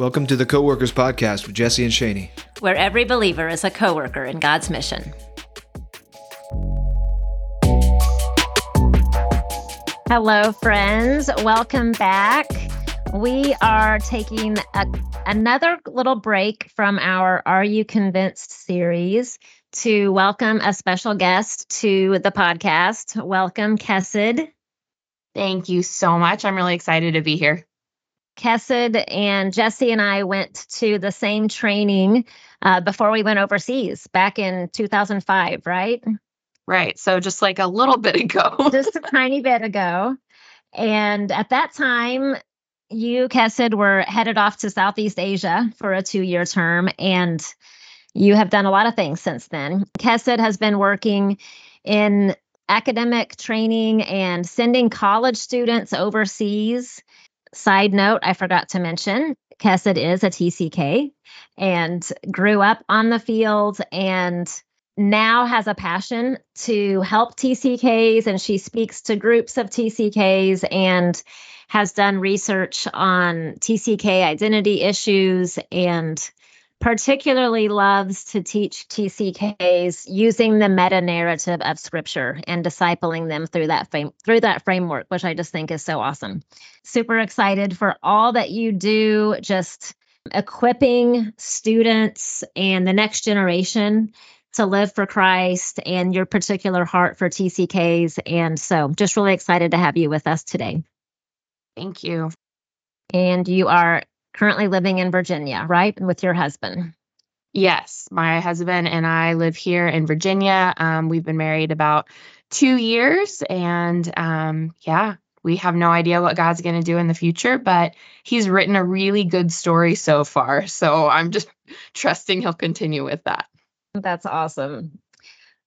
Welcome to the Coworkers Podcast with Jesse and Shaney, where every believer is a coworker in God's mission. Hello, friends. Welcome back. We are taking a, another little break from our Are You Convinced series to welcome a special guest to the podcast. Welcome, Chesed. Thank you so much. I'm really excited to be here. Chesed and Jesse and I went to the same training uh, before we went overseas back in 2005, right? Right. So just like a little bit ago. just a tiny bit ago. And at that time, you, Chesed, were headed off to Southeast Asia for a two year term. And you have done a lot of things since then. Chesed has been working in academic training and sending college students overseas Side note, I forgot to mention, Chesed is a TCK and grew up on the field and now has a passion to help TCKs and she speaks to groups of TCKs and has done research on TCK identity issues and particularly loves to teach TCKs using the meta narrative of scripture and discipling them through that frame, through that framework, which I just think is so awesome. Super excited for all that you do, just equipping students and the next generation to live for Christ and your particular heart for TCKs. And so just really excited to have you with us today. Thank you. And you are currently living in Virginia, right? With your husband. Yes, my husband and I live here in Virginia. Um, we've been married about two years, and um, yeah, we have no idea what God's going to do in the future, but He's written a really good story so far. So I'm just trusting He'll continue with that. That's awesome.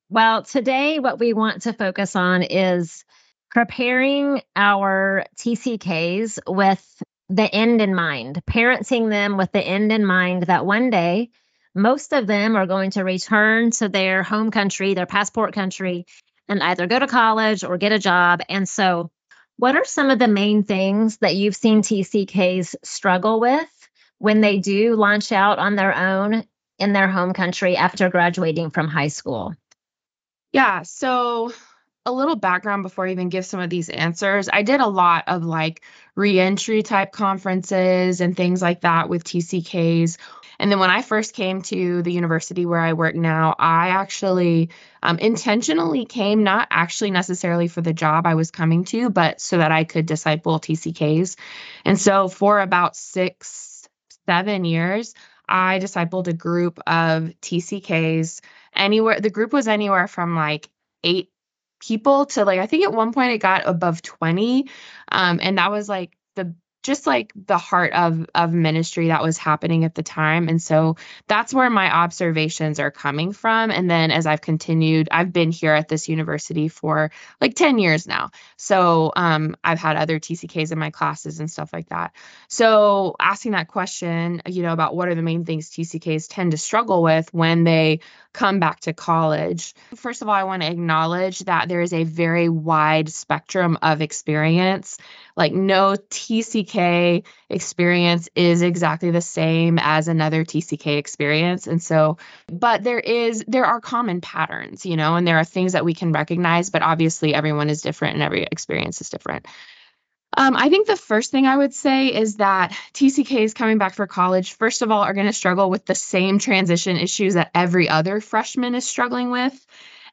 Well, today, what we want to focus on is preparing our TCKs with the end in mind, parenting them with the end in mind that one day most of them are going to return to their home country, their passport country, and either go to college or get a job. And so, what are some of the main things that you've seen TCKs struggle with when they do launch out on their own in their home country after graduating from high school? Yeah. So, a little background before I even give some of these answers. I did a lot of like reentry type conferences and things like that with TCKs. And then when I first came to the university where I work now, I actually um, intentionally came, not actually necessarily for the job I was coming to, but so that I could disciple TCKs. And so for about six, seven years, I discipled a group of TCKs anywhere. The group was anywhere from like eight people to like I think at one point it got above 20 um and that was like the just like the heart of of ministry that was happening at the time. And so that's where my observations are coming from. And then as i've continued i've been here at this university for like 10 years now. So um, i've had other tcks in my classes and stuff like that. So asking that question you know about what are the main things tcks tend to struggle with when they come back to college. First of all i want to acknowledge that there is a very wide spectrum of experience like no TCK experience is exactly the same as another TCK experience. And so, but there is, there are common patterns, you know, and there are things that we can recognize, but obviously everyone is different and every experience is different. Um, I think the first thing I would say is that TCKs coming back for college, first of all, are going to struggle with the same transition issues that every other freshman is struggling with.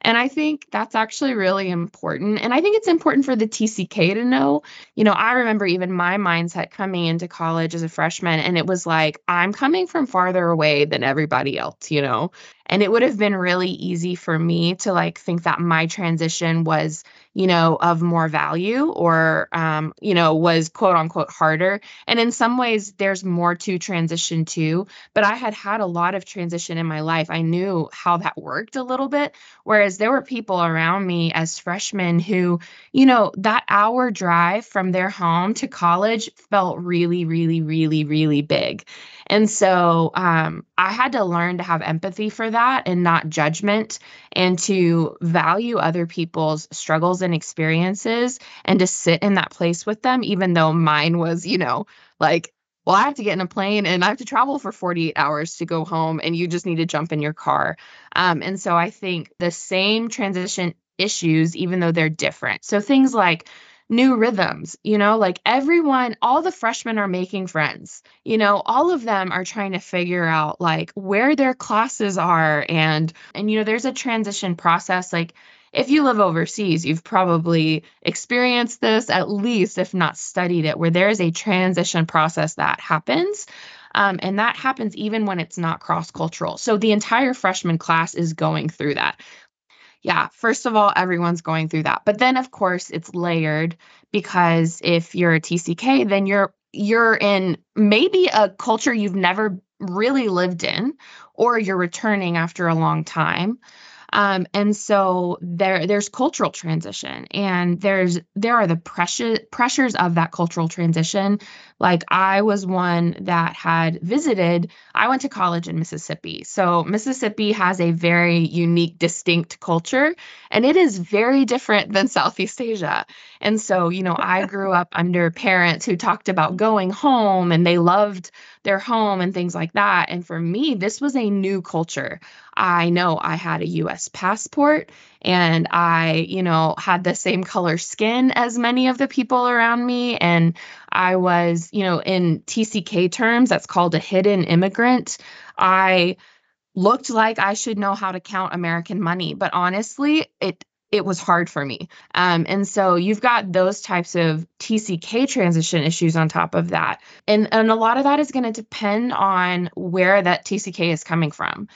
And I think that's actually really important. And I think it's important for the TCK to know. You know, I remember even my mindset coming into college as a freshman, and it was like, I'm coming from farther away than everybody else, you know? And it would have been really easy for me to like think that my transition was, you know, of more value or, um, you know, was quote unquote harder. And in some ways, there's more to transition to. But I had had a lot of transition in my life. I knew how that worked a little bit. Whereas there were people around me as freshmen who, you know, that hour drive from their home to college felt really, really, really, really big. And so um, I had to learn to have empathy for that and not judgment and to value other people's struggles and experiences and to sit in that place with them, even though mine was, you know, like well, I have to get in a plane and I have to travel for 48 hours to go home, and you just need to jump in your car. Um, and so I think the same transition issues, even though they're different. So things like new rhythms, you know, like everyone, all the freshmen are making friends, you know, all of them are trying to figure out like where their classes are. And, and, you know, there's a transition process. Like if you live overseas, you've probably experienced this at least, if not studied it, where there is a transition process that happens. Um, and that happens even when it's not cross cultural. So the entire freshman class is going through that yeah, first of all, everyone's going through that. But then of course it's layered because if you're a TCK, then you're you're in maybe a culture you've never really lived in or you're returning after a long time. Um, and so there there's cultural transition and there's there are the pressure pressures of that cultural transition. Like I was one that had visited, I went to college in Mississippi. So Mississippi has a very unique, distinct culture, and it is very different than Southeast Asia. And so, you know, I grew up under parents who talked about going home and they loved their home and things like that. And for me, this was a new culture. I know I had a US passport and I, you know, had the same color skin as many of the people around me. And I was, you know, in TCK terms, that's called a hidden immigrant. I looked like I should know how to count American money, but honestly, it it was hard for me. Um, and so you've got those types of TCK transition issues on top of that. And, and a lot of that is going to depend on where that TCK is coming from.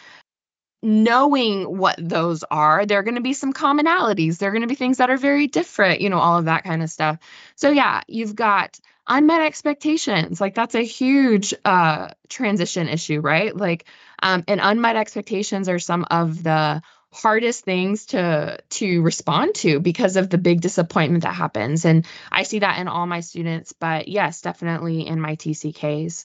Knowing what those are, there are going to be some commonalities. There are going to be things that are very different, you know, all of that kind of stuff. So, yeah, you've got unmet expectations. Like, that's a huge uh, transition issue, right? Like, um, and unmet expectations are some of the hardest things to to respond to because of the big disappointment that happens and i see that in all my students but yes definitely in my tck's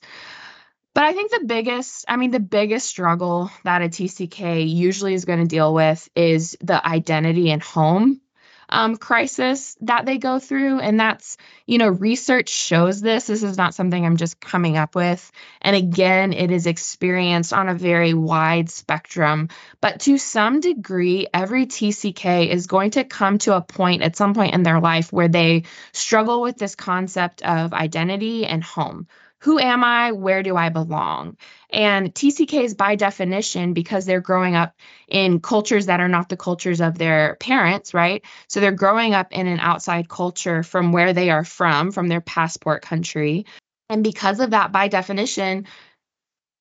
but i think the biggest i mean the biggest struggle that a tck usually is going to deal with is the identity and home um, crisis that they go through. And that's, you know, research shows this. This is not something I'm just coming up with. And again, it is experienced on a very wide spectrum. But to some degree, every TCK is going to come to a point at some point in their life where they struggle with this concept of identity and home who am I? Where do I belong? And TCKs, by definition, because they're growing up in cultures that are not the cultures of their parents, right? So they're growing up in an outside culture from where they are from, from their passport country. And because of that, by definition,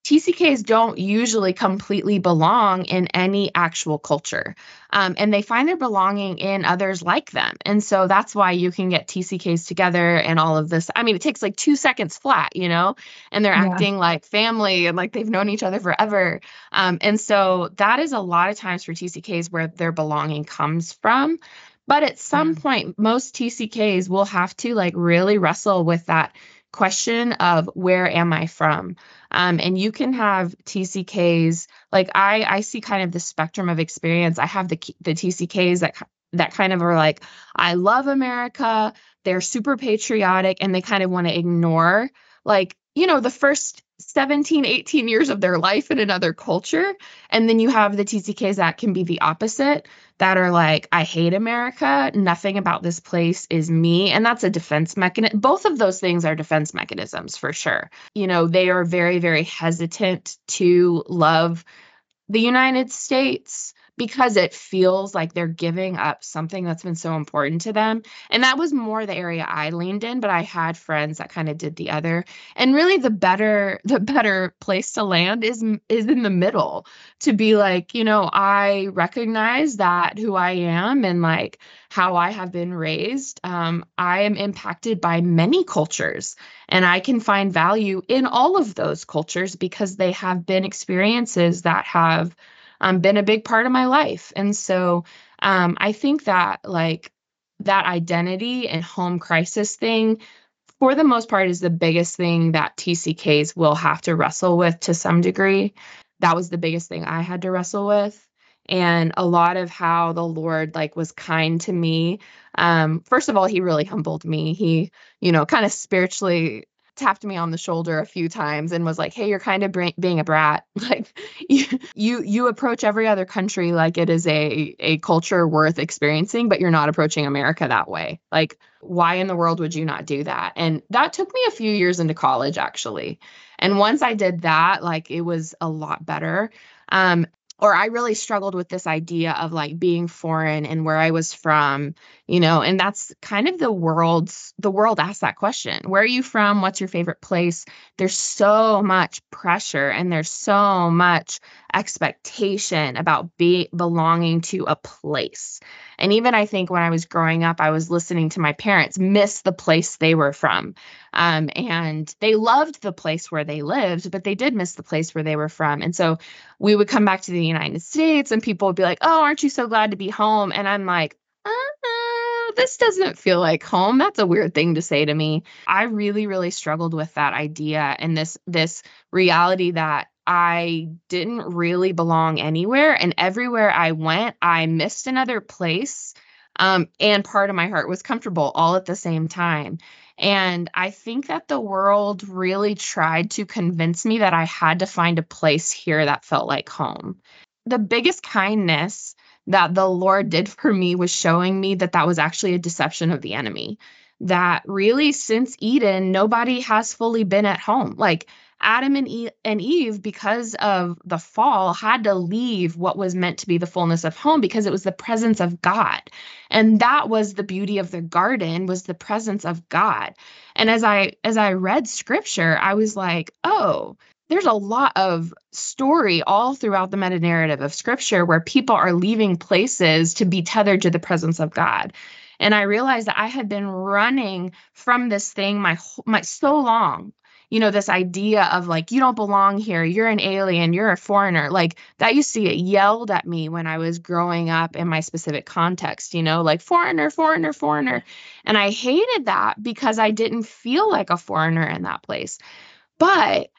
TCKs don't usually completely belong in any actual culture. Um, and they find their belonging in others like them. And so that's why you can get TCKs together and all of this. I mean, it takes like two seconds flat, you know, and they're yeah. acting like family and like they've known each other forever. Um, and so that is a lot of times for TCKs where their belonging comes from. But at some yeah. point, most TCKs will have to like really wrestle with that question of where am I from? Um, and you can have TCKs like I I see kind of the spectrum of experience. I have the the TCKs that that kind of are like I love America. They're super patriotic and they kind of want to ignore like you know the first 17 18 years of their life in another culture and then you have the tck's that can be the opposite that are like i hate america. Nothing about this place is me. And that's a defense mechanism both of those things are defense mechanisms for sure. You know they are very very hesitant to love the united states because it feels like they're giving up something that's been so important to them. And that was more the area I leaned in, but I had friends that kind of did the other. And really the better the better place to land is is in the middle to be like, you know, I recognize that who I am and like how I have been raised. Um, I am impacted by many cultures and I can find value in all of those cultures because they have been experiences that have um, been a big part of my life. And so um, I think that like that identity and home crisis thing, for the most part, is the biggest thing that TCKs will have to wrestle with to some degree. That was the biggest thing I had to wrestle with. And a lot of how the Lord like was kind to me. Um, first of all, he really humbled me. He, you know, kind of spiritually tapped me on the shoulder a few times and was like, "Hey, you're kind of br- being a brat. Like you, you you approach every other country like it is a a culture worth experiencing, but you're not approaching America that way. Like why in the world would you not do that?" And that took me a few years into college actually. And once I did that, like it was a lot better. Um, or I really struggled with this idea of like being foreign and where I was from, you know, and that's kind of the world's the world asks that question. Where are you from? What's your favorite place? There's so much pressure and there's so much expectation about be belonging to a place. And even I think when I was growing up, I was listening to my parents miss the place they were from. Um, and they loved the place where they lived, but they did miss the place where they were from. And so we would come back to the United States and people would be like, Oh, aren't you so glad to be home? And I'm like, uh, this doesn't feel like home. That's a weird thing to say to me. I really, really struggled with that idea and this this reality that I didn't really belong anywhere. And everywhere I went, I missed another place. Um, and part of my heart was comfortable all at the same time. And I think that the world really tried to convince me that I had to find a place here that felt like home. The biggest kindness that the Lord did for me was showing me that that was actually a deception of the enemy. That really, since Eden, nobody has fully been at home. Like, Adam and Eve, and Eve, because of the fall, had to leave what was meant to be the fullness of home because it was the presence of God. And that was the beauty of the garden was the presence of God. And as I as I read scripture, I was like, "Oh, there's a lot of story all throughout the meta narrative of scripture where people are leaving places to be tethered to the presence of God. And I realized that I had been running from this thing my my so long you know, this idea of like, you don't belong here, you're an alien, you're a foreigner. Like that used to get yelled at me when I was growing up in my specific context, you know, like foreigner, foreigner, foreigner. And I hated that because I didn't feel like a foreigner in that place. But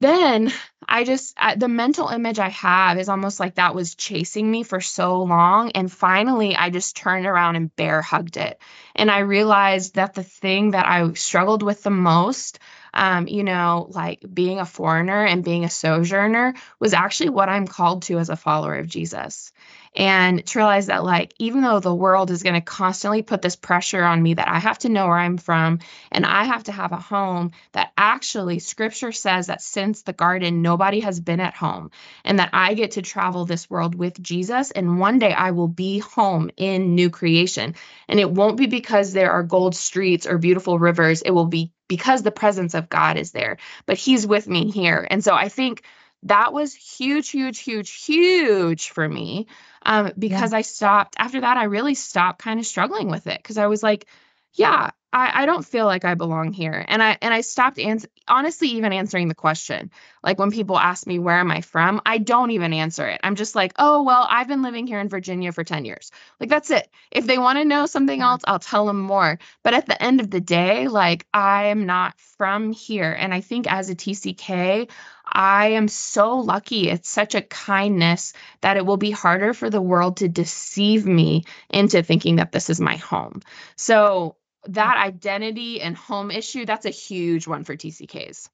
then I just, the mental image I have is almost like that was chasing me for so long. And finally, I just turned around and bear hugged it. And I realized that the thing that I struggled with the most um, you know, like being a foreigner and being a sojourner was actually what I'm called to as a follower of Jesus and to realize that like even though the world is going to constantly put this pressure on me that I have to know where I'm from and I have to have a home that actually scripture says that since the garden nobody has been at home and that I get to travel this world with Jesus and one day I will be home in new creation. And it won't be because there are gold streets or beautiful rivers. It will be because the presence of God is there. But he's with me here. And so I think that was huge, huge, huge, huge for me. Um, because yeah. I stopped after that, I really stopped kind of struggling with it because I was like, yeah, I, I don't feel like I belong here. And I and I stopped ans- honestly even answering the question. Like when people ask me where am I from, I don't even answer it. I'm just like, oh well, I've been living here in Virginia for 10 years. Like that's it. If they want to know something else, I'll tell them more. But at the end of the day, like I'm not from here. And I think as a TCK, I am so lucky. It's such a kindness that it will be harder for the world to deceive me into thinking that this is my home. So that identity and home issue, that's a huge one for TCKs.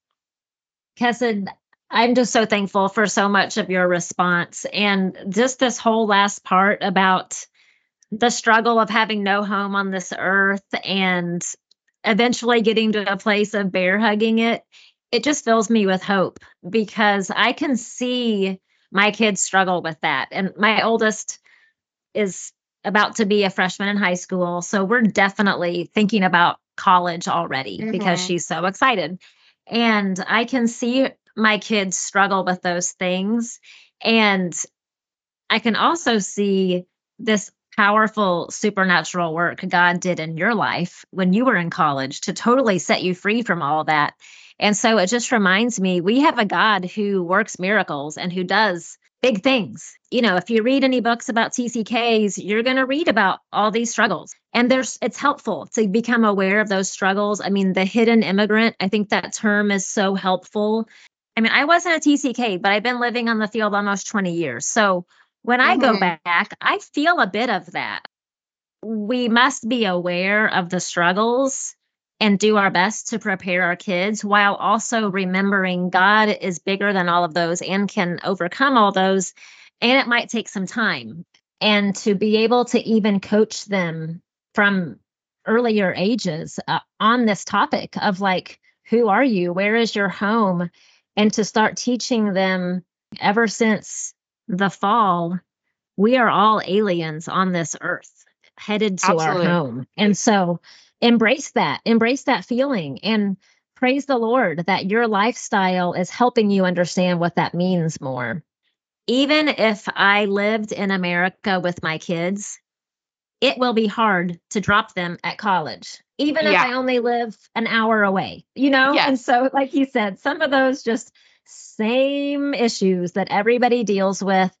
Chesed, I'm just so thankful for so much of your response and just this whole last part about the struggle of having no home on this earth and eventually getting to a place of bear hugging it. It just fills me with hope because I can see my kids struggle with that. And my oldest is about to be a freshman in high school. So we're definitely thinking about college already mm-hmm. because she's so excited. And I can see my kids struggle with those things. And I can also see this powerful supernatural work God did in your life when you were in college to totally set you free from all that. And so it just reminds me we have a God who works miracles and who does big things. You know, if you read any books about TCKs, you're going to read about all these struggles. And there's it's helpful to become aware of those struggles. I mean, the hidden immigrant, I think that term is so helpful. I mean, I wasn't a TCK, but I've been living on the field almost 20 years. So when I mm-hmm. go back, I feel a bit of that. We must be aware of the struggles and do our best to prepare our kids while also remembering God is bigger than all of those and can overcome all those. And it might take some time. And to be able to even coach them from earlier ages uh, on this topic of like, who are you? Where is your home? And to start teaching them ever since the fall, we are all aliens on this earth headed to Absolutely. our home. And so embrace that, embrace that feeling and praise the Lord that your lifestyle is helping you understand what that means more. Even if I lived in America with my kids, it will be hard to drop them at college, even yeah. if I only live an hour away, you know? Yes. And so, like you said, some of those just same issues that everybody deals with.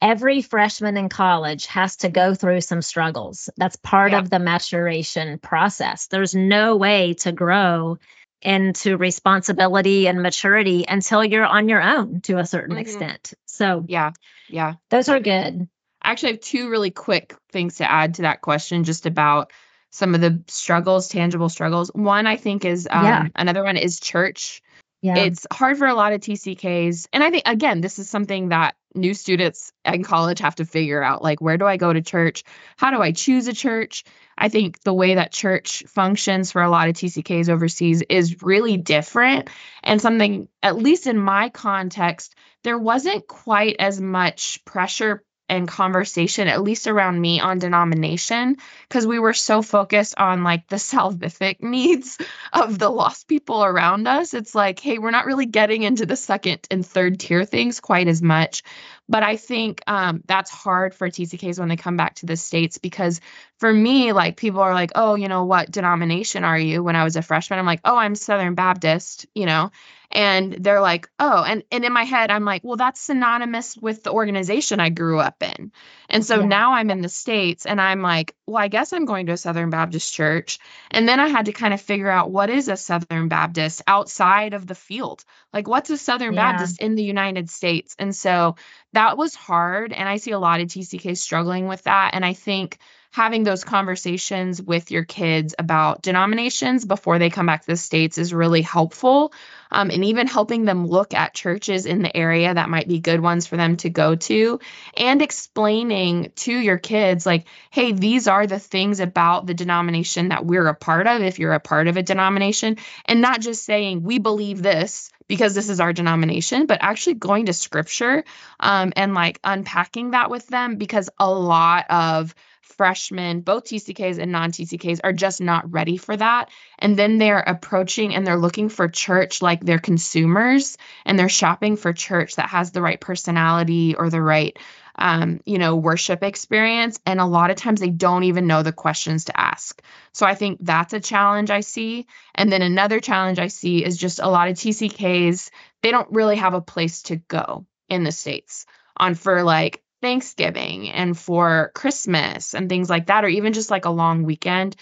Every freshman in college has to go through some struggles. That's part yeah. of the maturation process. There's no way to grow into responsibility and maturity until you're on your own to a certain mm-hmm. extent. So, yeah, yeah, those are good. Actually, I actually have two really quick things to add to that question just about some of the struggles, tangible struggles. One, I think, is um, yeah. another one is church. Yeah. It's hard for a lot of TCKs. And I think, again, this is something that new students in college have to figure out like, where do I go to church? How do I choose a church? I think the way that church functions for a lot of TCKs overseas is really different. And something, at least in my context, there wasn't quite as much pressure and conversation, at least around me, on denomination, because we were so focused on like the salvific needs of the lost people around us. It's like, hey, we're not really getting into the second and third tier things quite as much. But I think um, that's hard for TCKs when they come back to the States because for me, like people are like, oh, you know, what denomination are you? When I was a freshman, I'm like, oh, I'm Southern Baptist, you know, and they're like oh and and in my head i'm like well that's synonymous with the organization i grew up in and so yeah. now i'm in the states and i'm like well i guess i'm going to a southern baptist church and then i had to kind of figure out what is a southern baptist outside of the field like what's a southern yeah. baptist in the united states and so that was hard and i see a lot of tck struggling with that and i think having those conversations with your kids about denominations before they come back to the States is really helpful. Um, and even helping them look at churches in the area that might be good ones for them to go to and explaining to your kids, like, hey, these are the things about the denomination that we're a part of if you're a part of a denomination, and not just saying, we believe this because this is our denomination, but actually going to scripture um, and like unpacking that with them because a lot of freshmen, both TCKs and non TCKs, are just not ready for that. And then they're approaching and they're looking for church like they're consumers and they're shopping for church that has the right personality or the right, um, you know, worship experience. And a lot of times they don't even know the questions to ask. So I think that's a challenge I see. And then another challenge I see is just a lot of TCKs, they don't really have a place to go in the States on for like Thanksgiving and for Christmas and things like that, or even just like a long weekend,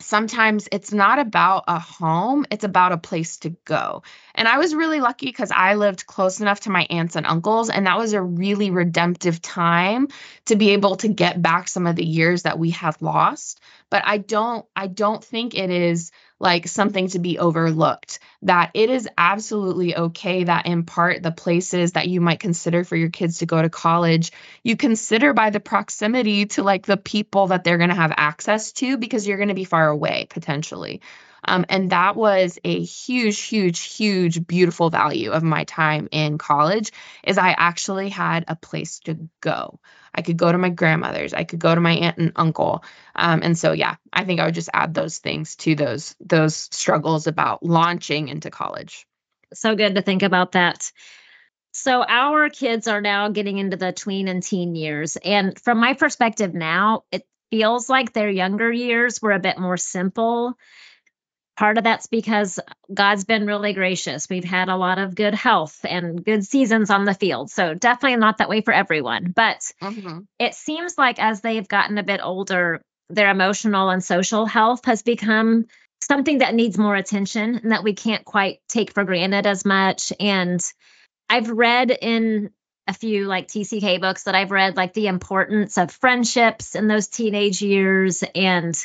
sometimes it's not about a home, it's about a place to go. And I was really lucky because I lived close enough to my aunts and uncles, and that was a really redemptive time to be able to get back some of the years that we had lost. But I don't I don't think it is like something to be overlooked. That it is absolutely okay that in part the places that you might consider for your kids to go to college, you consider by the proximity to like the people that they're going to have access to because you're going to be far away potentially. Um, and that was a huge, huge, huge, beautiful value of my time in college is I actually had a place to go. I could go to my grandmother's. I could go to my aunt and uncle. Um, and so, yeah, I think I would just add those things to those those struggles about launching into college. So good to think about that. So our kids are now getting into the tween and teen years, and from my perspective now, it feels like their younger years were a bit more simple Part of that's because God's been really gracious. We've had a lot of good health and good seasons on the field. So, definitely not that way for everyone. But mm-hmm. it seems like as they've gotten a bit older, their emotional and social health has become something that needs more attention and that we can't quite take for granted as much. And I've read in a few like TCK books that I've read, like the importance of friendships in those teenage years and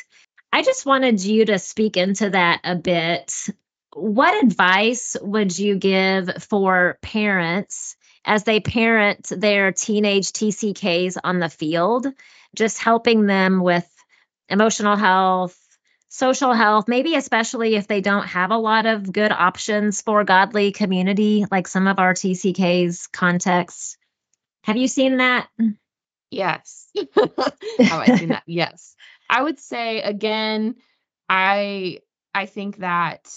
I just wanted you to speak into that a bit. What advice would you give for parents as they parent their teenage TCKs on the field, just helping them with emotional health, social health, maybe especially if they don't have a lot of good options for godly community, like some of our TCKs contexts? Have you seen that? Yes. Have I seen that? Yes. I would say again, I I think that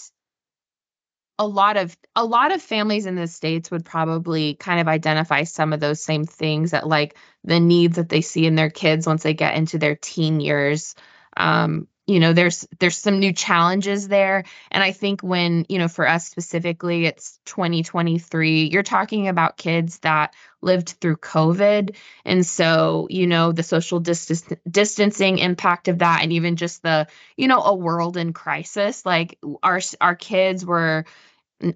a lot of a lot of families in the states would probably kind of identify some of those same things that like the needs that they see in their kids once they get into their teen years. Um, you know there's there's some new challenges there. And i think when you know for us specifically it's 2023 you're talking about kids that lived through covid. And so you know the social distance, distancing impact of that and even just the you know a world in crisis like our our kids were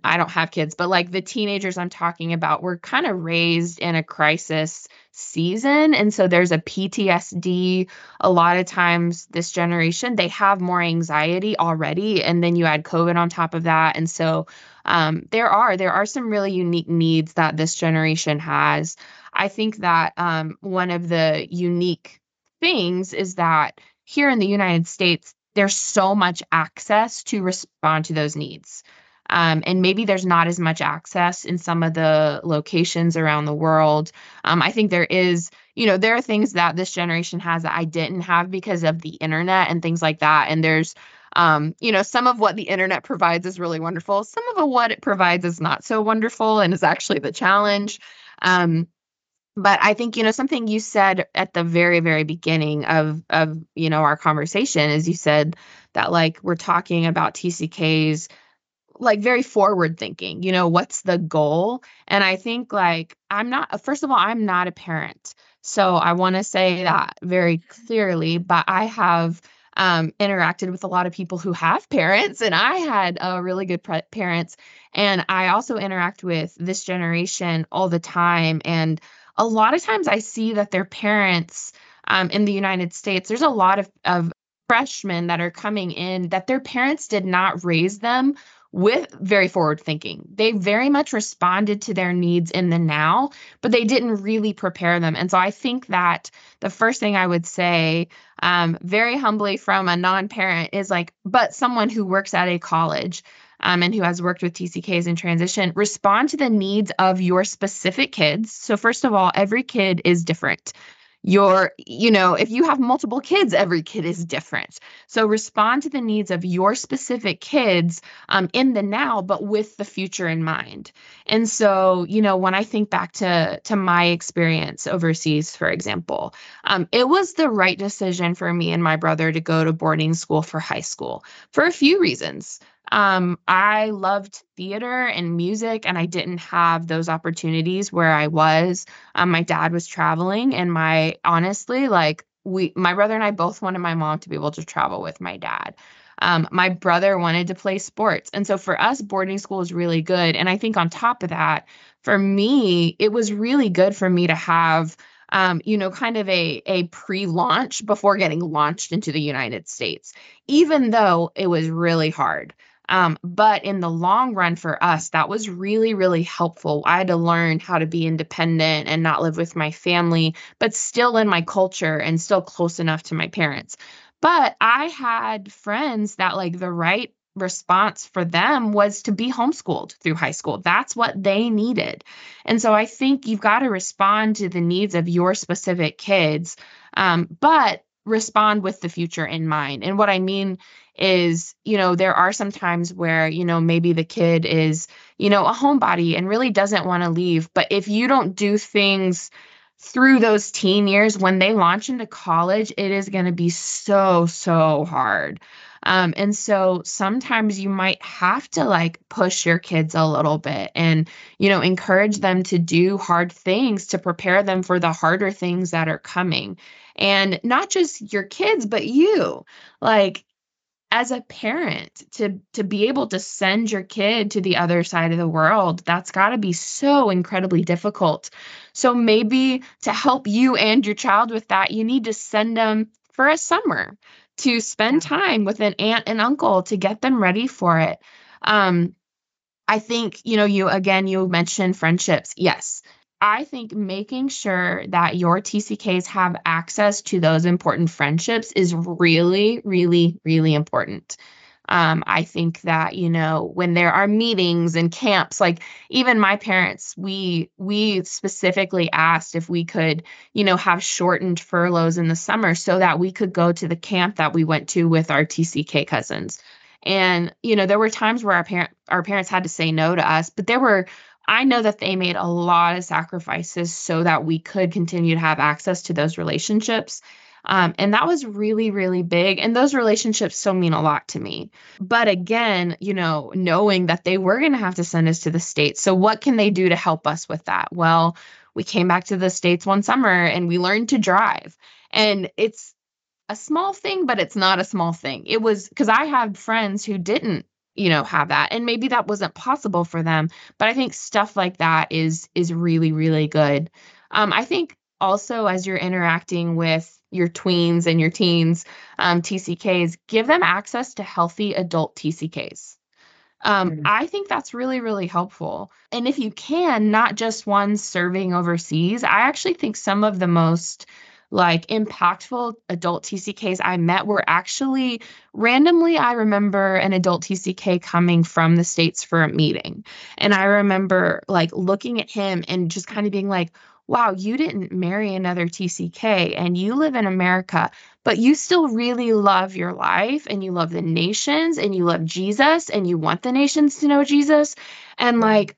I don't have kids, but like the teenagers I'm talking about were kind of raised in a crisis season. And so there's a PTSD. A lot of times, this generation, they have more anxiety already. And then you add COVID on top of that. And so um, there are there are some really unique needs that this generation has. I think that um, one of the unique things is that here in the United States, there's so much access to respond to those needs. Um, and maybe there's not as much access in some of the locations around the world. Um, I think there is, you know, there are things that this generation has that I didn't have because of the internet and things like that. And there's, um, you know, some of what the internet provides is really wonderful. Some of what it provides is not so wonderful and is actually the challenge. Um, but I think you know something you said at the very very beginning of of you know our conversation is you said that like we're talking about TCKs like very forward thinking you know what's the goal? And i think like i'm not first of all i'm not a parent. So i want to say that very clearly but i have um, interacted with a lot of people who have parents and i had uh, really good pre- parents. And i also interact with this generation all the time and a lot of times i see that their parents um, in the united states there's a lot of, of freshmen that are coming in that their parents did not raise them with very forward thinking. They very much responded to their needs in the now, but they didn't really prepare them. And so I think that the first thing I would say, um, very humbly from a non parent, is like, but someone who works at a college. Um, and who has worked with TCKs in transition, respond to the needs of your specific kids. So, first of all, every kid is different your you know if you have multiple kids every kid is different. So respond to the needs of your specific kids um, in the now but with the future in mind. And so you know when i think back to to my experience overseas for example um, it was the right decision for me and my brother to go to boarding school for high school for a few reasons um, I loved theater and music, and I didn't have those opportunities where I was. Um, my dad was traveling, and my honestly, like we, my brother and I both wanted my mom to be able to travel with my dad. Um, my brother wanted to play sports. And so for us, boarding school is really good. And I think on top of that, for me, it was really good for me to have um, you know, kind of a, a pre launch before getting launched into the United States, even though it was really hard. Um, but in the long run for us, that was really, really helpful. I had to learn how to be independent and not live with my family, but still in my culture and still close enough to my parents. But I had friends that, like, the right response for them was to be homeschooled through high school. That's what they needed. And so I think you've got to respond to the needs of your specific kids, um, but respond with the future in mind. And what I mean is, you know, there are some times where, you know, maybe the kid is, you know, a homebody and really doesn't want to leave. But if you don't do things through those teen years, when they launch into college, it is going to be so, so hard. Um, and so sometimes you might have to like push your kids a little bit and, you know, encourage them to do hard things to prepare them for the harder things that are coming. And not just your kids, but you. Like, as a parent to to be able to send your kid to the other side of the world that's got to be so incredibly difficult so maybe to help you and your child with that you need to send them for a summer to spend time with an aunt and uncle to get them ready for it. Um, I think, you know, you again, you mentioned friendships. Yes. I think making sure that your TCKs have access to those important friendships is really, really, really important. Um, I think that you know when there are meetings and camps, like even my parents, we we specifically asked if we could you know have shortened furloughs in the summer so that we could go to the camp that we went to with our TCK cousins. And you know there were times where our parent our parents had to say no to us, but there were I know that they made a lot of sacrifices so that we could continue to have access to those relationships. Um, and that was really, really big. And those relationships still mean a lot to me. But again, you know, knowing that they were going to have to send us to the States. So, what can they do to help us with that? Well, we came back to the States one summer and we learned to drive. And it's a small thing, but it's not a small thing. It was because I had friends who didn't you know have that and maybe that wasn't possible for them but i think stuff like that is is really really good um, i think also as you're interacting with your tweens and your teens um, TCKs, give them access to healthy adult TCKs. Um, mm-hmm. I think that's really, really helpful. And if you can, not just ones serving overseas, I actually think some of the most like impactful adult TCKs I met were actually randomly. I remember an adult TCK coming from the States for a meeting. And I remember like looking at him and just kind of being like, wow, you didn't marry another TCK and you live in America, but you still really love your life and you love the nations and you love Jesus and you want the nations to know Jesus. And like,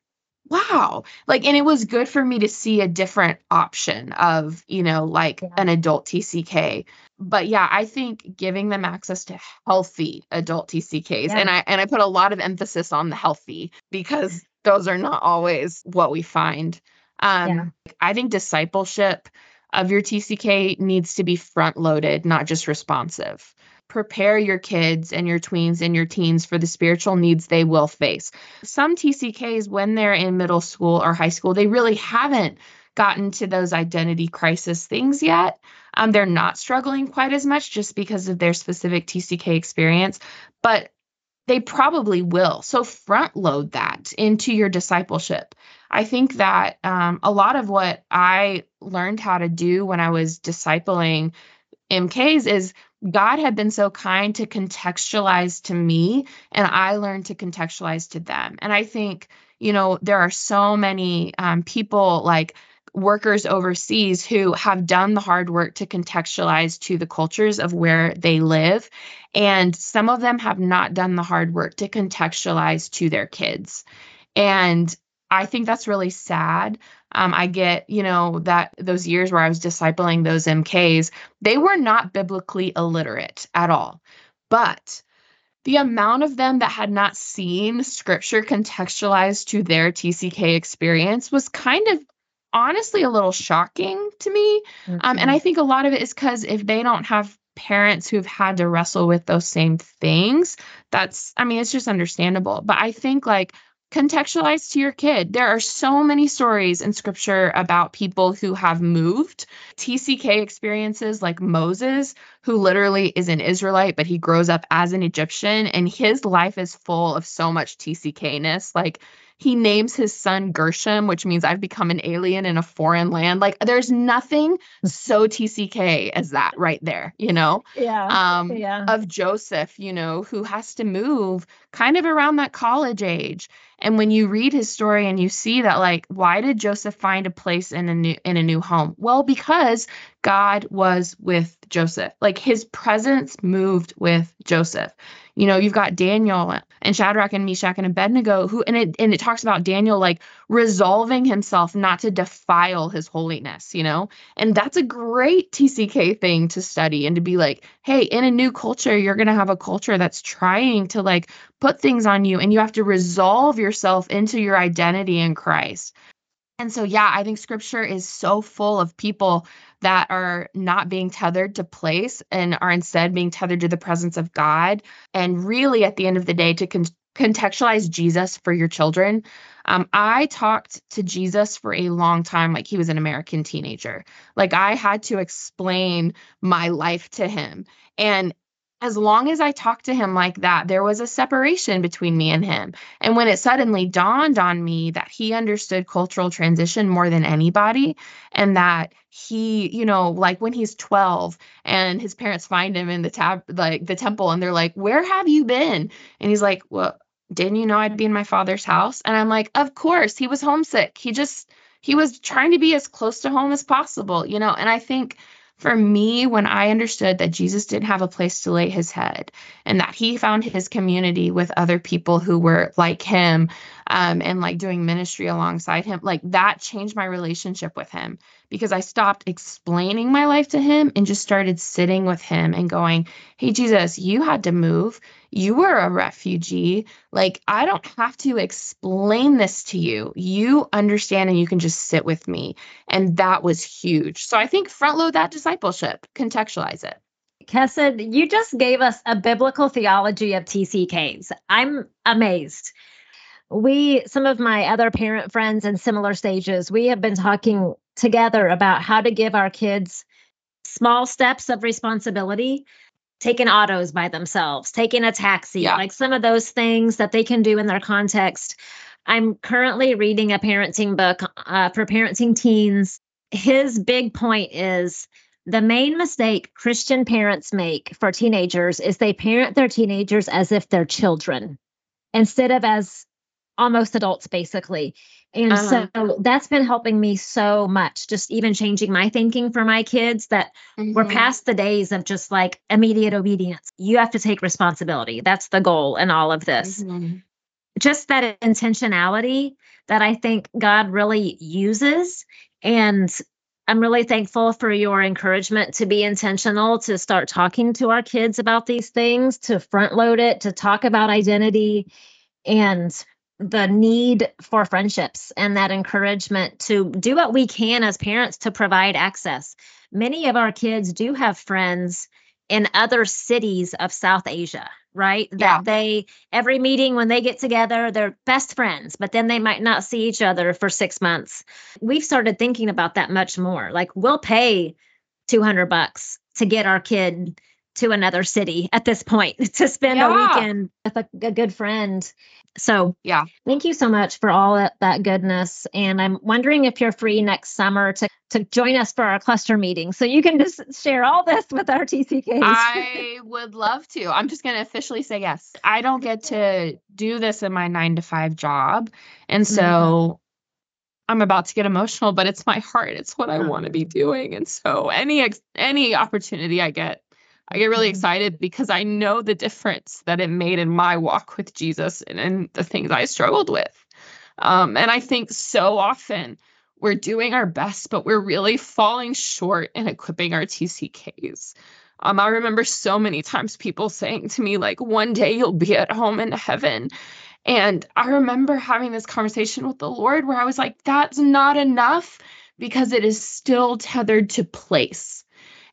wow. Like, and it was good for me to see a different option of, you know, like yeah. an adult TCK. But yeah, I think giving them access to healthy adult TCKs, yeah. and I and I put a lot of emphasis on the healthy because those are not always what we find. Um, yeah. I think discipleship of your TCK needs to be front loaded, not just responsive. Prepare your kids and your tweens and your teens for the spiritual needs they will face. Some TCKs, when they're in middle school or high school, they really haven't gotten to those identity crisis things yet. Um, they're not struggling quite as much just because of their specific TCK experience, but they probably will. So front load that into your discipleship. I think that um, a lot of what I learned how to do when I was discipling MKs is God had been so kind to contextualize to me, and I learned to contextualize to them. And I think, you know, there are so many um, people like workers overseas who have done the hard work to contextualize to the cultures of where they live. And some of them have not done the hard work to contextualize to their kids. And I think that's really sad. Um, I get, you know, that those years where I was discipling those MKs, they were not biblically illiterate at all. But the amount of them that had not seen scripture contextualized to their TCK experience was kind of honestly a little shocking to me. Mm-hmm. Um, and mm-hmm. I think a lot of it is because if they don't have parents who've had to wrestle with those same things, that's, I mean, it's just understandable. But I think like contextualize to your kid. There are so many stories in scripture about people who have moved. TCK experiences like Moses, who literally is an Israelite, but he grows up as an Egyptian, and his life is full of so much TCK ness. Like he names his son Gershom, which means I've become an alien in a foreign land. Like there's nothing so TCK as that right there, you know? Yeah. Um, yeah. Of Joseph, you know, who has to move kind of around that college age. And when you read his story and you see that, like, why did Joseph find a place in a new in a new home? Well, because God was with Joseph. Like his presence moved with Joseph. You know, you've got Daniel and Shadrach and Meshach and Abednego who and it and it talks about Daniel like resolving himself not to defile his holiness, you know? And that's a great TCK thing to study and to be like, hey, in a new culture, you're to have a culture that's trying to like put things on you and you have to resolve yourself into your identity in Christ. And so, yeah, I think scripture is so full of people that are not being tethered to place and are instead being tethered to the presence of God. And really, at the end of the day, to con- contextualize Jesus for your children. Um, I talked to Jesus for a long time, like he was an American teenager. Like I had to explain my life to him. And as long as I talked to him like that, there was a separation between me and him. And when it suddenly dawned on me that he understood cultural transition more than anybody, and that he, you know, like when he's 12 and his parents find him in the tab, like the temple, and they're like, Where have you been? And he's like, Well, didn't you know I'd be in my father's house? And I'm like, Of course, he was homesick. He just, he was trying to be as close to home as possible, you know, and I think for me, when I understood that Jesus didn't have a place to lay his head and that he found his community with other people who were like him um, and like doing ministry alongside him, like that changed my relationship with him because I stopped explaining my life to him and just started sitting with him and going, Hey, Jesus, you had to move you were a refugee. Like, I don't have to explain this to you. You understand and you can just sit with me. And that was huge. So I think front load that discipleship, contextualize it. Chesed, you just gave us a biblical theology of TCKs. I'm amazed. We, some of my other parent friends in similar stages, we have been talking together about how to give our kids small steps of responsibility taking autos by themselves, taking a taxi, yeah. like some of those things that they can do in their context. I'm currently reading a parenting book uh, for parenting teens. His big point is the main mistake Christian parents make for teenagers is they parent their teenagers as if they're children instead of as almost adults, basically. And uh-huh. so that's been helping me so much, just even changing my thinking for my kids that mm-hmm. we're past the days of just like immediate obedience. You have to take responsibility. That's the goal in all of this. Mm-hmm. Just that intentionality that I think God really uses. And I'm really thankful for your encouragement to be intentional, to start talking to our kids about these things, to front load it, to talk about identity. And the need for friendships and that encouragement to do what we can as parents to provide access. Many of our kids do have friends in other cities of South Asia, right? Yeah. That they, every meeting when they get together, they're best friends, but then they might not see each other for six months. We've started thinking about that much more. Like, we'll pay 200 bucks to get our kid to another city at this point to spend yeah. a weekend with a, a, good friend. So, yeah, thank you so much for all that, that goodness. And I'm wondering if you're free next summer to to join us for our cluster meeting, so you can just share all this with our TCKs. I would love to. I'm just going to officially say yes. I don't get to do this in my nine to five job, and so. Mm-hmm. I'm about to get emotional, but it's my heart. It's what I want to be doing. And so any any opportunity I get I get really mm-hmm. excited because I know the difference that it made in my walk with Jesus and in the things I struggled with. Um, and I think so often we're doing our best, but we're really falling short in equipping our TCKs. Um, I remember so many times people saying to me, like, one day you'll be at home in heaven. And I remember having this conversation with the Lord where I was like, that's not enough because it is still tethered to place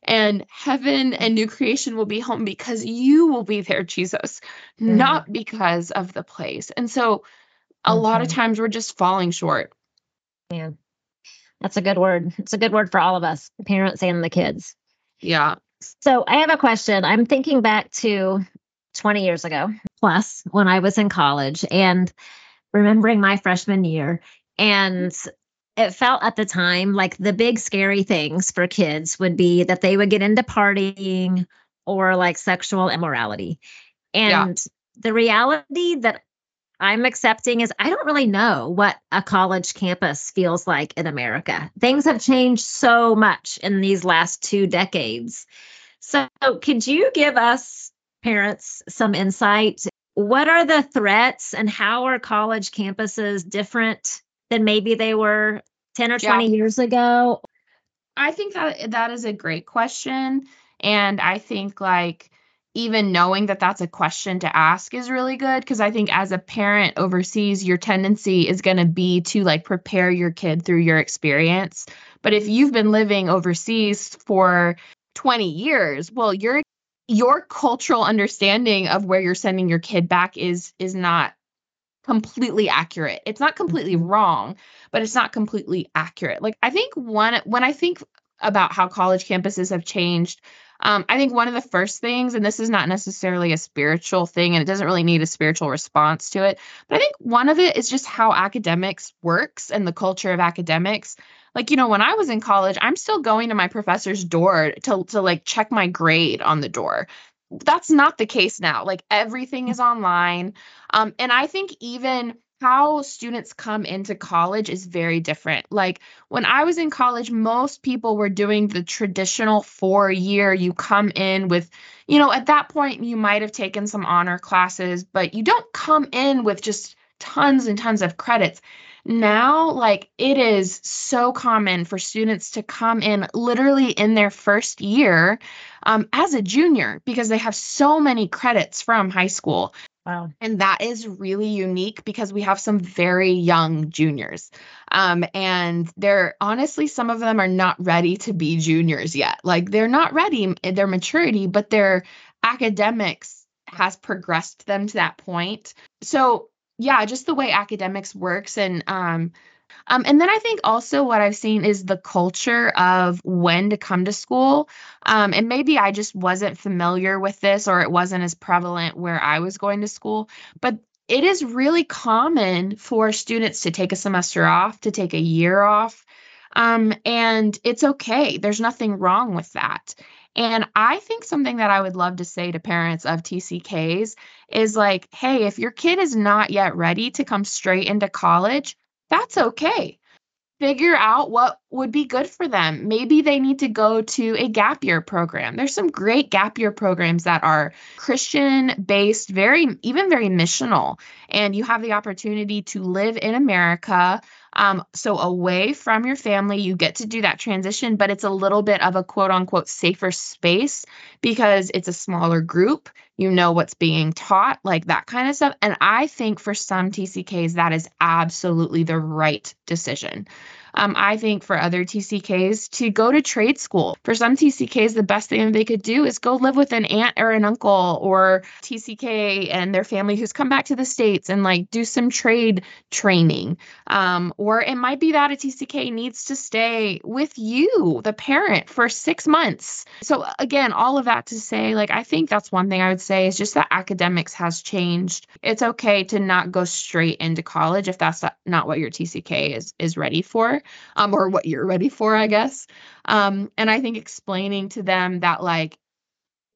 and heaven and new creation will be home because you will be there, Jesus, mm-hmm. not because of the place. And so a mm-hmm. lot of mm-hmm. times we're just falling short. Yeah. That's a good word. It's a good word for all of us, parents and the kids. Yeah. So I have a question. I'm thinking back to 20 years ago plus when I was in college and remembering my freshman year. And it felt at the time like the big scary things for kids would be that they would get into partying or like sexual immorality. And yeah. the reality that I'm accepting is I don't really know what a college campus feels like in America. Things have changed so much in these last two decades. So, could you give us parents some insight? What are the threats and how are college campuses different than maybe they were 10 or 20 yeah. years ago? I think that that is a great question. And I think like even knowing that that's a question to ask is really good because I think as a parent overseas, your tendency is going to be to like prepare your kid through your experience. But if you've been living overseas for 20 years, well, your your cultural understanding of where you're sending your kid back is is not completely accurate. It's not completely mm-hmm. wrong, but it's not completely accurate. Like I think one when I think about how college campuses have changed, Um, I think one of the first things, and this is not necessarily a spiritual thing, and it doesn't really need a spiritual response to it, but I think one of it is just how academics works and the culture of academics. Like, you know, when I was in college, I'm still going to my professor's door to, to like check my grade on the door that's not the case now. Like everything is online. Um, and I think even how students come into college is very different. Like when I was in college, most people were doing the traditional four year, you come in with, you know, at that point, you might have taken some honor classes, but you don't come in with just tons and tons of credits. Now, like it is so common for students to come in literally in their first year um, as a junior because they have so many credits from high school. Wow. And that is really unique because we have some very young juniors. Um, and they're honestly, some of them are not ready to be juniors yet. Like they're not ready in their maturity, but their academics has progressed them to that point. So, yeah, just the way academics works and um, um, and then I think also what I've seen is the culture of when to come to school. Um, and maybe I just wasn't familiar with this or it wasn't as prevalent where I was going to school. But it is really common for students to take a semester off, to take a year off. Um, and it's okay. There's nothing wrong with that. And I think something that I would love to say to parents of TCKs is like, hey, if your kid is not yet ready to come straight into college, that's okay. Figure out what would be good for them. Maybe they need to go to a gap year program. There's some great gap year programs that are Christian based, very, even very missional. And you have the opportunity to live in America. Um, so away from your family, you get to do that transition, but it's a little bit of a quote unquote safer space because it's a smaller group you know what's being taught, like that kind of stuff. And I think for some TCKs, that is absolutely the right decision. Um, I think for other TCKs to go to trade school. For some TCKs, the best thing they could do is go live with an aunt or an uncle or TCK and their family who's come back to the States and like do some trade training. Um, or it might be that a TCK needs to stay with you, the parent, for six months. So, again, all of that to say, like, I think that's one thing I would say is just that academics has changed. It's okay to not go straight into college if that's not what your TCK is is ready for um, or what you're ready for, I guess. Um, and I think explaining to them that like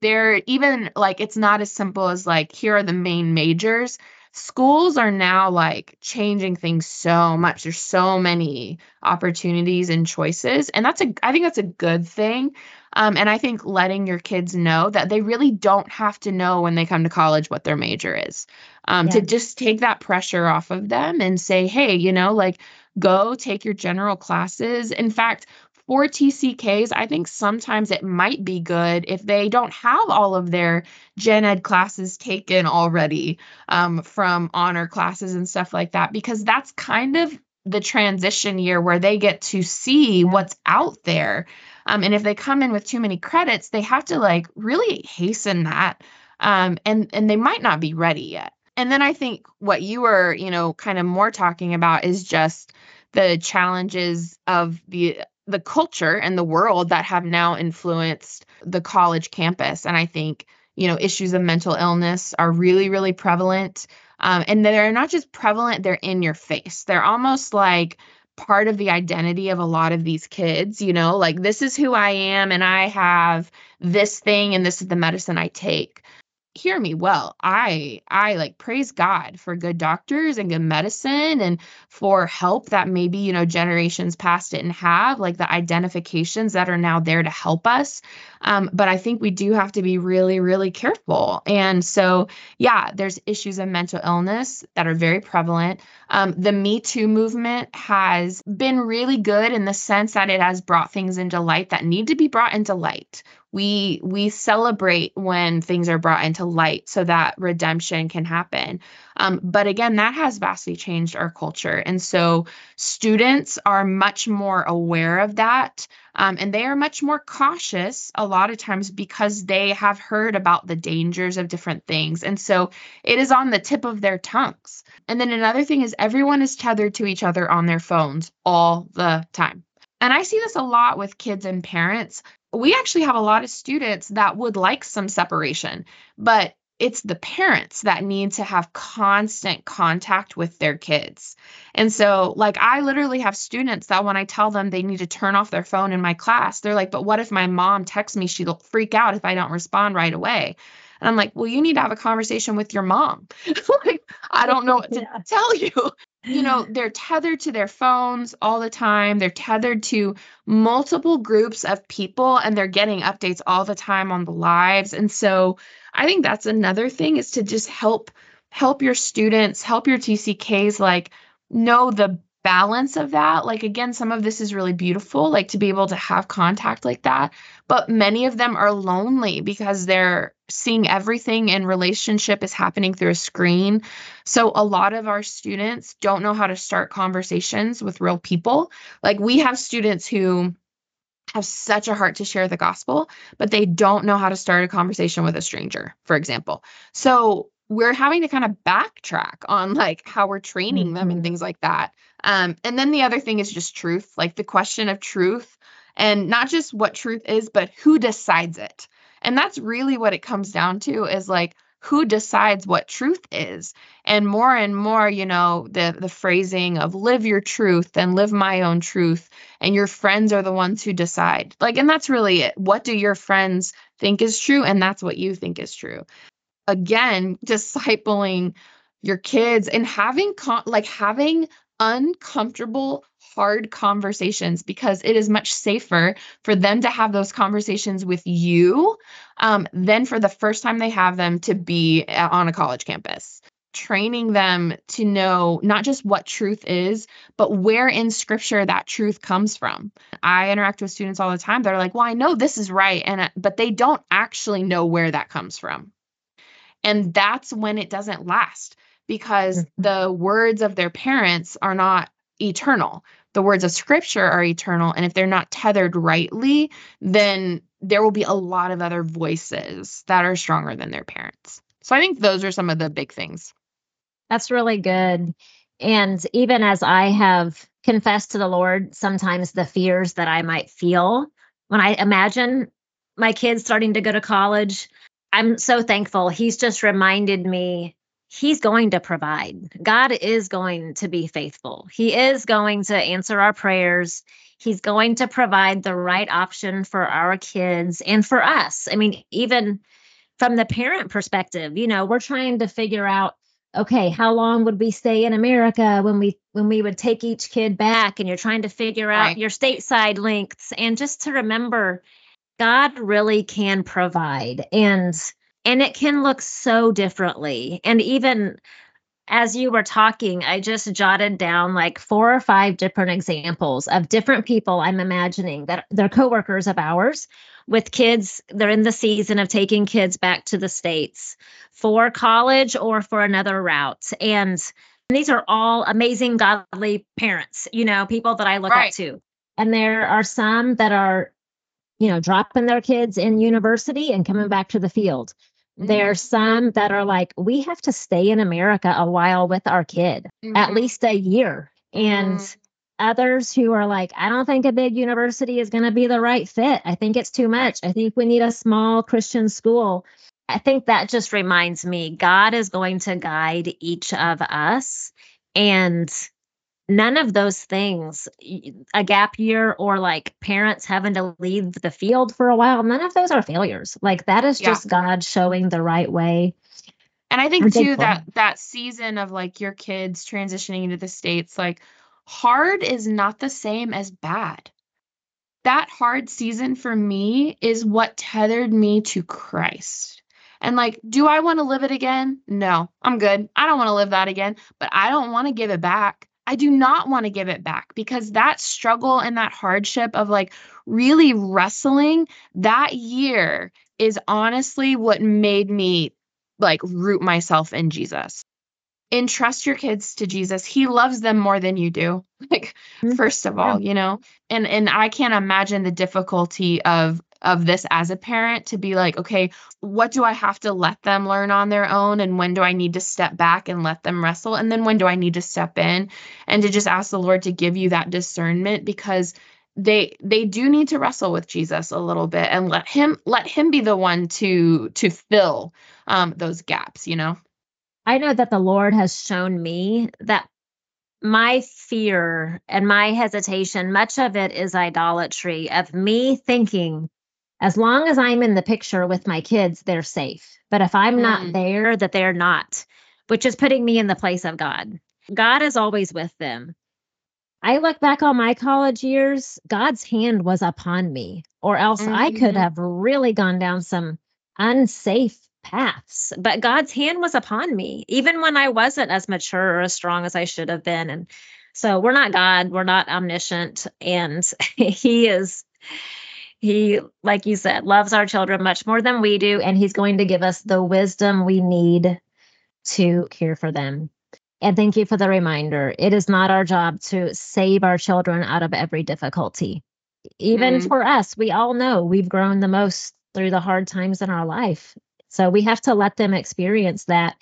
they're even like it's not as simple as like here are the main majors. Schools are now like changing things so much. There's so many opportunities and choices, and that's a I think that's a good thing. Um, and I think letting your kids know that they really don't have to know when they come to college what their major is. Um, yeah. To just take that pressure off of them and say, hey, you know, like go take your general classes. In fact, for TCKs, I think sometimes it might be good if they don't have all of their gen ed classes taken already um, from honor classes and stuff like that, because that's kind of the transition year where they get to see what's out there. Um, and if they come in with too many credits, they have to like really hasten that. Um, and and they might not be ready yet. And then I think what you were, you know, kind of more talking about is just the challenges of the the culture and the world that have now influenced the college campus. And I think, you know, issues of mental illness are really, really prevalent. Um, and they're not just prevalent, they're in your face. They're almost like part of the identity of a lot of these kids, you know, like this is who I am and I have this thing and this is the medicine I take hear me well. I i like praise god for good doctors and good medicine and for help that maybe you know generations past didn't have like the identifications that are now there to help us. Um, but i think we do have to be really really careful. And so yeah there's issues of mental illness that are very prevalent. Um, the me too movement has been really good in the sense that it has brought things into light that need to be brought into light we we celebrate when things are brought into light so that redemption can happen. Um, but again that has vastly changed our culture. And so students are much more aware of that um, and they are much more cautious a lot of times because they have heard about the dangers of different things. And so it is on the tip of their tongues. And then another thing is everyone is tethered to each other on their phones all the time. And I see this a lot with kids and parents we actually have a lot of students that would like some separation, but it's the parents that need to have constant contact with their kids. And so, like, I literally have students that when I tell them they need to turn off their phone in my class, they're like, but what if my mom texts me? She'll freak out if I don't respond right away. And I'm like, well, you need to have a conversation with your mom. like, I don't know what to yeah. tell you. You know, they're tethered to their phones all the time. They're tethered to multiple groups of people and they're getting updates all the time on the lives. And so I think that's another thing is to just help help your students, help your TCKs like know the balance of that. Like, again, some of this is really beautiful, like to be able to have contact like that. But many of them are lonely because they're seeing everything in relationship is happening through a screen. So, a lot of our students don't know how to start conversations with real people. Like, we have students who have such a heart to share the gospel, but they don't know how to start a conversation with a stranger, for example. So, we're having to kind of backtrack on like how we're training them and mm-hmm. things like that. Um, and then the other thing is just truth, like the question of truth and not just what truth is, but who decides it. And that's really what it comes down to is like who decides what truth is. And more and more, you know, the the phrasing of live your truth and live my own truth and your friends are the ones who decide. Like and that's really it. What do your friends think is true and that's what you think is true. Again, discipling your kids and having con- like having uncomfortable, hard conversations because it is much safer for them to have those conversations with you um, than for the first time they have them to be on a college campus. Training them to know not just what truth is, but where in scripture that truth comes from. I interact with students all the time. They're like, "Well, I know this is right," and uh, but they don't actually know where that comes from. And that's when it doesn't last because mm-hmm. the words of their parents are not eternal. The words of scripture are eternal. And if they're not tethered rightly, then there will be a lot of other voices that are stronger than their parents. So I think those are some of the big things. That's really good. And even as I have confessed to the Lord sometimes the fears that I might feel when I imagine my kids starting to go to college, I'm so thankful. He's just reminded me He's going to provide. God is going to be faithful. He is going to answer our prayers. He's going to provide the right option for our kids and for us. I mean, even from the parent perspective, you know, we're trying to figure out okay, how long would we stay in America when we when we would take each kid back and you're trying to figure out right. your stateside lengths and just to remember God really can provide and and it can look so differently. And even as you were talking, I just jotted down like four or five different examples of different people I'm imagining that they're coworkers of ours with kids. They're in the season of taking kids back to the States for college or for another route. And these are all amazing, godly parents, you know, people that I look right. up to. And there are some that are, you know, dropping their kids in university and coming back to the field. Mm-hmm. There's some that are like, we have to stay in America a while with our kid, mm-hmm. at least a year. And mm-hmm. others who are like, I don't think a big university is going to be the right fit. I think it's too much. I think we need a small Christian school. I think that just reminds me God is going to guide each of us. And none of those things a gap year or like parents having to leave the field for a while none of those are failures like that is just god showing the right way and i think too that that season of like your kids transitioning into the states like hard is not the same as bad that hard season for me is what tethered me to christ and like, do I want to live it again? No, I'm good. I don't want to live that again, but I don't want to give it back. I do not want to give it back because that struggle and that hardship of like really wrestling that year is honestly what made me like root myself in Jesus. Entrust your kids to Jesus. He loves them more than you do. Like mm-hmm. first of all, you know. And and I can't imagine the difficulty of of this as a parent to be like, okay, what do I have to let them learn on their own? And when do I need to step back and let them wrestle? And then when do I need to step in and to just ask the Lord to give you that discernment? Because they they do need to wrestle with Jesus a little bit and let him let him be the one to to fill um those gaps, you know. I know that the Lord has shown me that my fear and my hesitation, much of it is idolatry of me thinking as long as I'm in the picture with my kids, they're safe. But if I'm not Mm. there, that they're not, which is putting me in the place of God. God is always with them. I look back on my college years, God's hand was upon me, or else I could Mhm. have really gone down some unsafe paths. But God's hand was upon me, even when I wasn't as mature or as strong as I should have been. And so we're not God, we're not omniscient. And He is, He, like you said, loves our children much more than we do. And He's going to give us the wisdom we need to care for them. And thank you for the reminder. It is not our job to save our children out of every difficulty. Even Mhm. for us, we all know we've grown the most through the hard times in our life. So we have to let them experience that.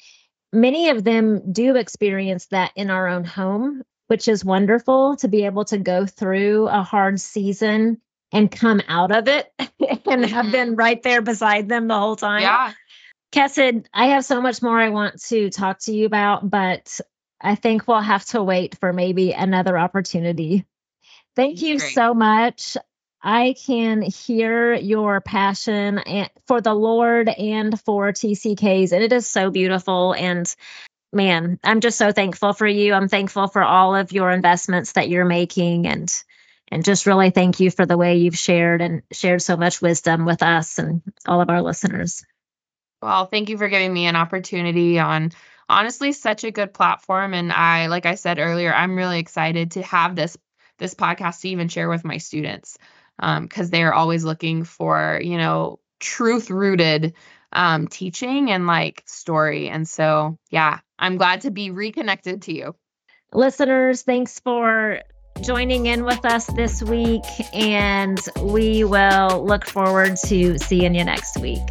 Many of them do experience that in our own home, which is wonderful to be able to go through a hard season and come out of it and have Mhm. been right there beside them the whole time. Yeah. Chesed, I have so much more I want to talk to you about, but I think we'll have to wait for maybe another opportunity. Thank you Great. so much. I can hear your passion for the Lord and for TCKs, and it is so beautiful. And man, I'm just so thankful for you. I'm thankful for all of your investments that you're making, and and just really thank you for the way you've shared and shared so much wisdom with us and all of our listeners. Well, thank you for giving me an opportunity on honestly such a good platform and I like I said earlier, I'm really excited to have this this podcast to even share with my students um cuz they are always looking for, you know, truth rooted um teaching and like story. And so, yeah, I'm glad to be reconnected to you. listeners, thanks for joining in with us this week, and we will look forward to seeing you next week.